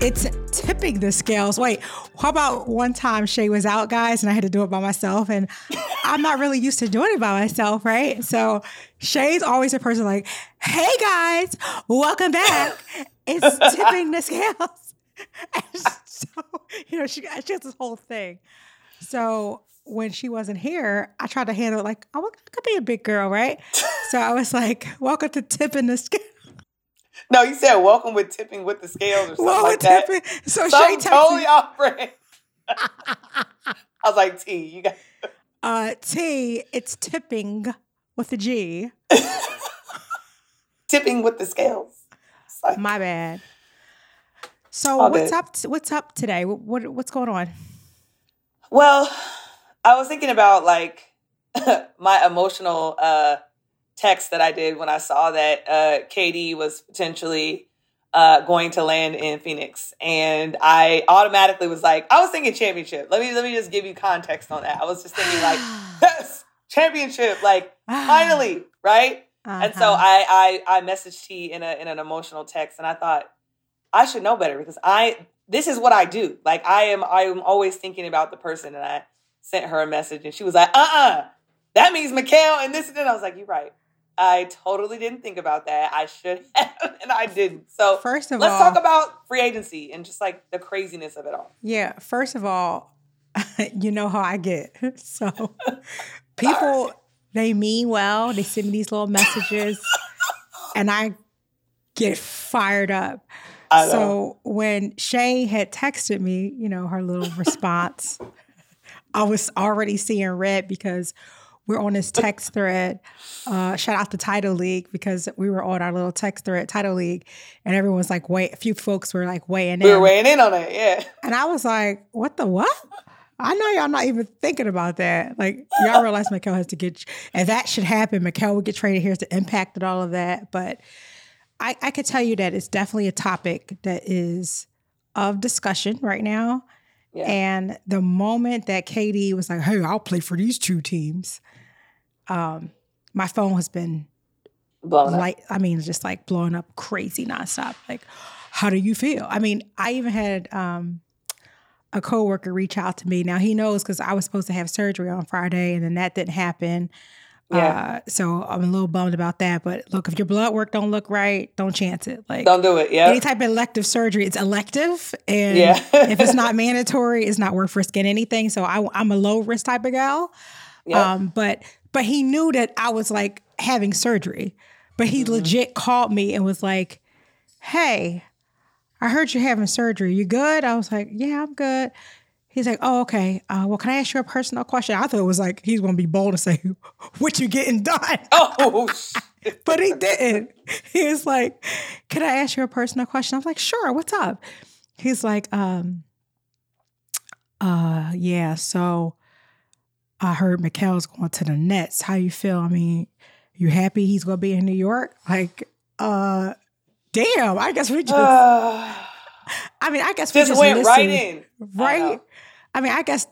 It's tipping the scales. Wait, how about one time Shay was out, guys, and I had to do it by myself, and I'm not really used to doing it by myself, right? So Shay's always a person like, "Hey guys, welcome back." It's tipping the scales. And so you know, she, she has this whole thing. So when she wasn't here, I tried to handle it like, oh, I could be a big girl, right? so I was like, welcome to tipping the scale. No, you said welcome with tipping with the scales or something well, like that. Tipping. So something Shay totally off brand. I was like, T, you got uh T, it's tipping with a G. tipping with the scales. Like, My bad. So what's good. up? What's up today? What, what's going on? Well, I was thinking about like my emotional uh, text that I did when I saw that uh, KD was potentially uh, going to land in Phoenix, and I automatically was like, I was thinking championship. Let me let me just give you context on that. I was just thinking like, yes, championship, like finally, right? Uh-huh. And so uh-huh. I I I messaged T in a in an emotional text, and I thought I should know better because I this is what I do. Like I am I am always thinking about the person, and I sent her a message and she was like, uh uh-uh, uh that means Mikal and this and then I was like, you're right. I totally didn't think about that. I should have, and I didn't. So first of let's all, talk about free agency and just like the craziness of it all. Yeah. First of all, you know how I get. So people they mean well. They send me these little messages, and I get fired up. So when Shay had texted me, you know, her little response, I was already seeing red because we're on this text thread. Uh, shout out to Title League because we were on our little text thread, Title League, and everyone's like, wait, a few folks were like weighing in. We were weighing in on it, yeah. And I was like, what the what? I know y'all not even thinking about that. Like y'all realize Mikal has to get, and that should happen. Mikal would get traded. Here's the impact of all of that. But I, I could tell you that it's definitely a topic that is of discussion right now. Yeah. And the moment that KD was like, "Hey, I'll play for these two teams," um, my phone has been blowing light. Up. I mean, just like blowing up crazy nonstop. Like, how do you feel? I mean, I even had um, a coworker reach out to me. Now he knows because I was supposed to have surgery on Friday, and then that didn't happen. Yeah. Uh, so I'm a little bummed about that. But look, if your blood work don't look right, don't chance it. Like don't do it. Yeah. Any type of elective surgery, it's elective, and yeah. if it's not mandatory, it's not worth risking anything. So I, am a low risk type of gal. Yeah. Um, but but he knew that I was like having surgery, but he mm-hmm. legit called me and was like, "Hey, I heard you're having surgery. You good?" I was like, "Yeah, I'm good." He's like, oh, okay. Uh, well, can I ask you a personal question? I thought it was like he's going to be bold and say, what you getting done? Oh, but he didn't. He was like, can I ask you a personal question? I was like, sure. What's up? He's like, um, uh, yeah. So I heard Mikal's going to the Nets. How you feel? I mean, you happy he's going to be in New York? Like, uh, damn. I guess we just. Uh, I mean, I guess we just, just went listened, right in, right? I mean, I guess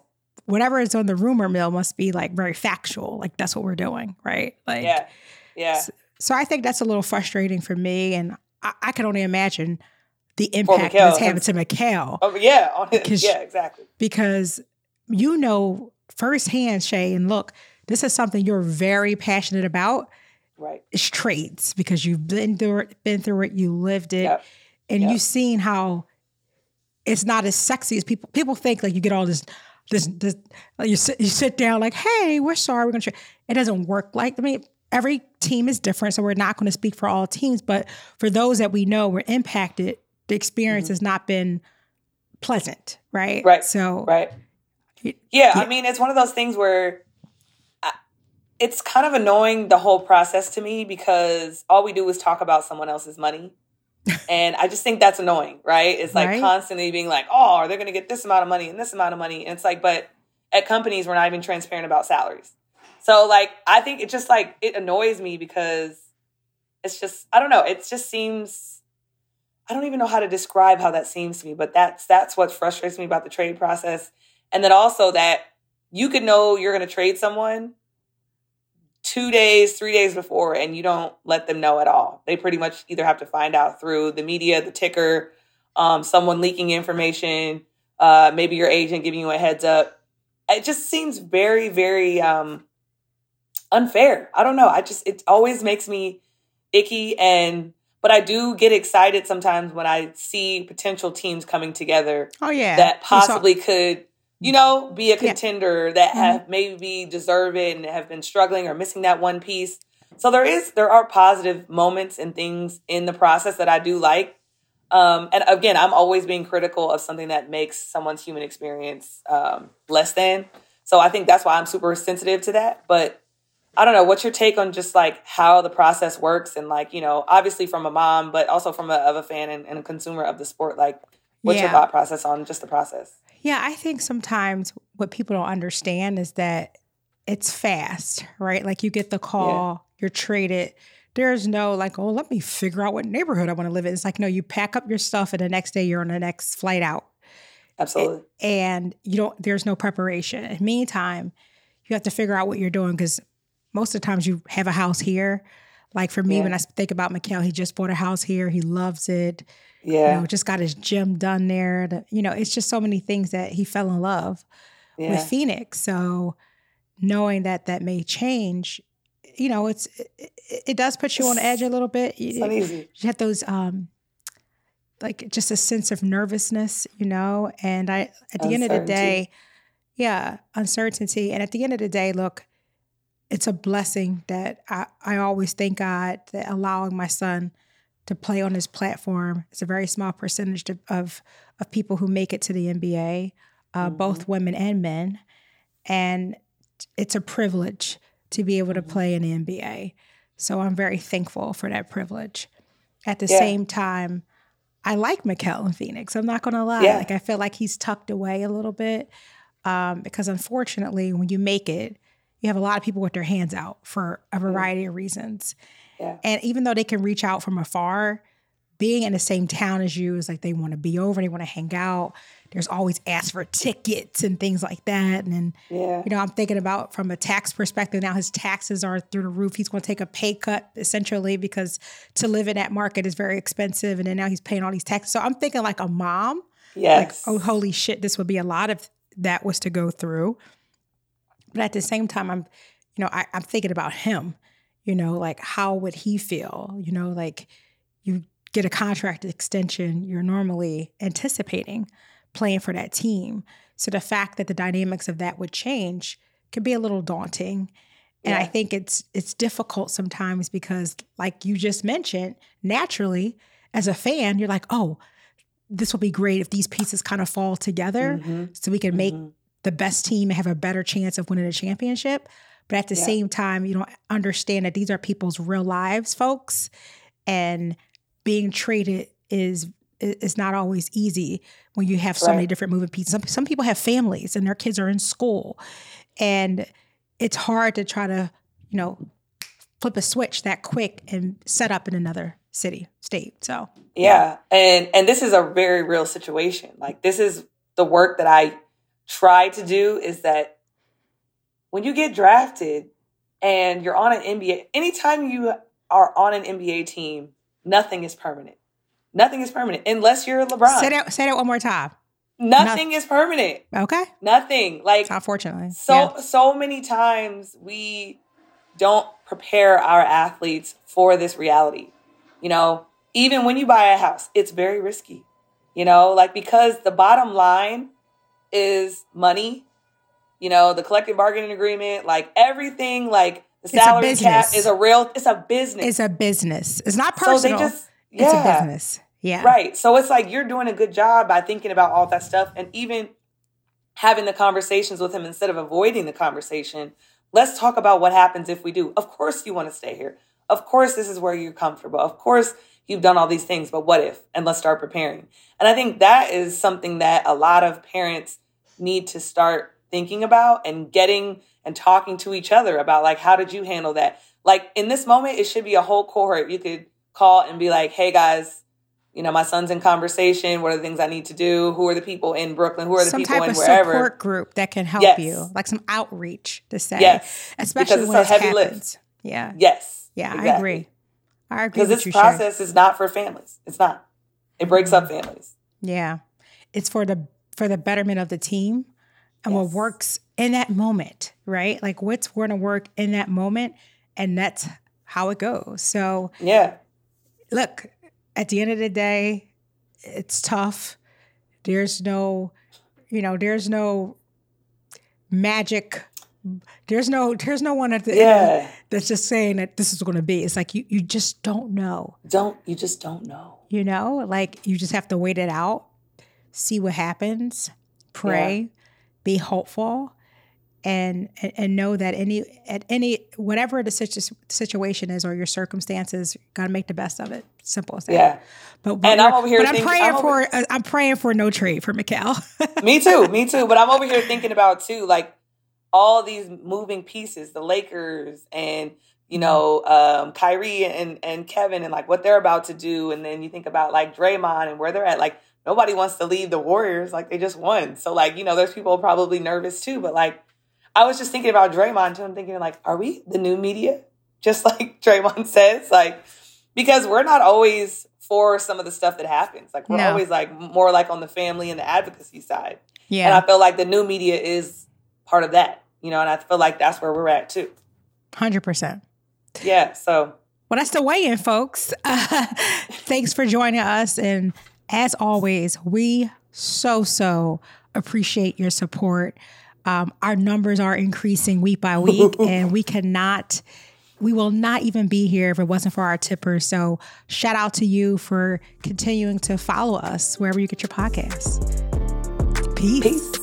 whatever is on the rumor mill must be like very factual. Like that's what we're doing, right? Like, yeah, yeah. So, so I think that's a little frustrating for me, and I, I can only imagine the impact that's having to Mikal. Oh yeah, on his, yeah, exactly. Because you know firsthand, Shay, and look, this is something you're very passionate about. Right. It's trades because you've been through it, been through it, you lived it, yep. and yep. you've seen how it's not as sexy as people people think like you get all this this, this you sit you sit down like hey we're sorry we're gonna try. it doesn't work like I mean every team is different so we're not going to speak for all teams but for those that we know were impacted the experience mm-hmm. has not been pleasant right right so right yeah, yeah I mean it's one of those things where I, it's kind of annoying the whole process to me because all we do is talk about someone else's money and I just think that's annoying, right? It's like right? constantly being like, oh, are they going to get this amount of money and this amount of money? And it's like, but at companies, we're not even transparent about salaries. So, like, I think it just like, it annoys me because it's just, I don't know, it just seems, I don't even know how to describe how that seems to me, but that's, that's what frustrates me about the trade process. And then also that you could know you're going to trade someone two days, three days before, and you don't let them know at all. They pretty much either have to find out through the media, the ticker, um, someone leaking information, uh, maybe your agent giving you a heads up. It just seems very, very um, unfair. I don't know. I just it always makes me icky and but I do get excited sometimes when I see potential teams coming together. Oh yeah, that possibly could you know be a contender yeah. that mm-hmm. have maybe deserve it and have been struggling or missing that one piece. So there is there are positive moments and things in the process that I do like. Um, and again, I'm always being critical of something that makes someone's human experience um, less than. So I think that's why I'm super sensitive to that. But I don't know. What's your take on just like how the process works and like, you know, obviously from a mom, but also from a, of a fan and, and a consumer of the sport, like what's yeah. your thought process on just the process? Yeah, I think sometimes what people don't understand is that it's fast, right? Like you get the call, yeah. you're traded. There's no like, oh, let me figure out what neighborhood I want to live in. It's like, no, you pack up your stuff and the next day you're on the next flight out. Absolutely. And you don't, there's no preparation. In the meantime, you have to figure out what you're doing because most of the times you have a house here. Like for me, yeah. when I think about Mikal, he just bought a house here. He loves it. Yeah. You know, just got his gym done there. you know, it's just so many things that he fell in love yeah. with Phoenix. So knowing that that may change, you know, it's it, it does put you on edge a little bit. It's not easy. You have those um like just a sense of nervousness, you know, and I at the end of the day, yeah, uncertainty. And at the end of the day, look, it's a blessing that I, I always thank God that allowing my son to play on his platform. It's a very small percentage of, of, of people who make it to the NBA, uh, mm-hmm. both women and men. And it's a privilege to be able to mm-hmm. play in the NBA. So I'm very thankful for that privilege. At the yeah. same time, I like Mikal in Phoenix. I'm not gonna lie. Yeah. Like I feel like he's tucked away a little bit. Um, because unfortunately, when you make it, you have a lot of people with their hands out for a variety of reasons. Yeah. And even though they can reach out from afar, being in the same town as you is like they want to be over, they want to hang out. There's always ask for tickets and things like that. And then, yeah. you know, I'm thinking about from a tax perspective now, his taxes are through the roof. He's going to take a pay cut essentially because to live in that market is very expensive. And then now he's paying all these taxes. So I'm thinking like a mom. Yes. Like, oh, holy shit, this would be a lot of that was to go through. But at the same time, I'm, you know, I, I'm thinking about him, you know, like how would he feel? You know, like you get a contract extension, you're normally anticipating playing for that team. So the fact that the dynamics of that would change could be a little daunting. And yeah. I think it's it's difficult sometimes because like you just mentioned, naturally as a fan, you're like, "Oh, this will be great if these pieces kind of fall together mm-hmm. so we can make mm-hmm the best team and have a better chance of winning a championship. But at the yeah. same time, you don't understand that these are people's real lives, folks, and being traded is is not always easy when you have so right. many different moving pieces. Some some people have families and their kids are in school, and it's hard to try to you know flip a switch that quick and set up in another city state. So yeah, and and this is a very real situation. Like this is the work that I try to do is that when you get drafted and you're on an NBA, anytime you are on an NBA team, nothing is permanent. Nothing is permanent unless you're LeBron. Say that, say that one more time. Nothing is permanent. Okay. Nothing. Like unfortunately. So yeah. so many times we don't prepare our athletes for this reality. You know, even when you buy a house, it's very risky. You know, like because the bottom line is money. You know, the collective bargaining agreement, like everything, like the salary cap is a real. It's a business. It's a business. It's not personal. So they just yeah. It's a business. Yeah. Right. So it's like you're doing a good job by thinking about all that stuff and even having the conversations with him instead of avoiding the conversation. Let's talk about what happens if we do. Of course you want to stay here. Of course this is where you're comfortable. Of course you've done all these things, but what if? And let's start preparing. And I think that is something that a lot of parents need to start thinking about and getting and talking to each other about like how did you handle that? Like in this moment, it should be a whole cohort. You could call and be like, hey guys, you know, my son's in conversation. What are the things I need to do? Who are the people in Brooklyn? Who are the some people in wherever? support group that can help yes. you, like some outreach to say, yes, especially when it happens. Lift. Yeah. Yes. Yeah, exactly. I agree. I agree. Because this process shared. is not for families. It's not. It breaks mm-hmm. up families. Yeah. It's for the for the betterment of the team and yes. what works in that moment, right? Like what's going to work in that moment and that's how it goes. So, yeah. Look, at the end of the day, it's tough. There's no, you know, there's no magic there's no there's no one at the yeah. end that's just saying that this is going to be it's like you you just don't know don't you just don't know you know like you just have to wait it out see what happens pray yeah. be hopeful and, and know that any at any whatever the situ- situation is or your circumstances, got to make the best of it. Simple as that. Yeah. But, but and I'm over here. But thinking, I'm praying I'm for over, I'm praying for no trade for Mikal. me too. Me too. But I'm over here thinking about too, like all these moving pieces, the Lakers and you know, um, Kyrie and, and Kevin and like what they're about to do. And then you think about like Draymond and where they're at. Like nobody wants to leave the Warriors. Like they just won. So like, you know, there's people probably nervous too. But like I was just thinking about Draymond too. I'm thinking like, are we the new media? Just like Draymond says, like, because we're not always for some of the stuff that happens. Like we're no. always like more like on the family and the advocacy side. Yeah. And I feel like the new media is part of that you know, and I feel like that's where we're at too. 100%. Yeah. So, well, that's the way in, folks. Uh, thanks for joining us. And as always, we so, so appreciate your support. Um, our numbers are increasing week by week, and we cannot, we will not even be here if it wasn't for our tippers. So, shout out to you for continuing to follow us wherever you get your podcasts. Peace. Peace.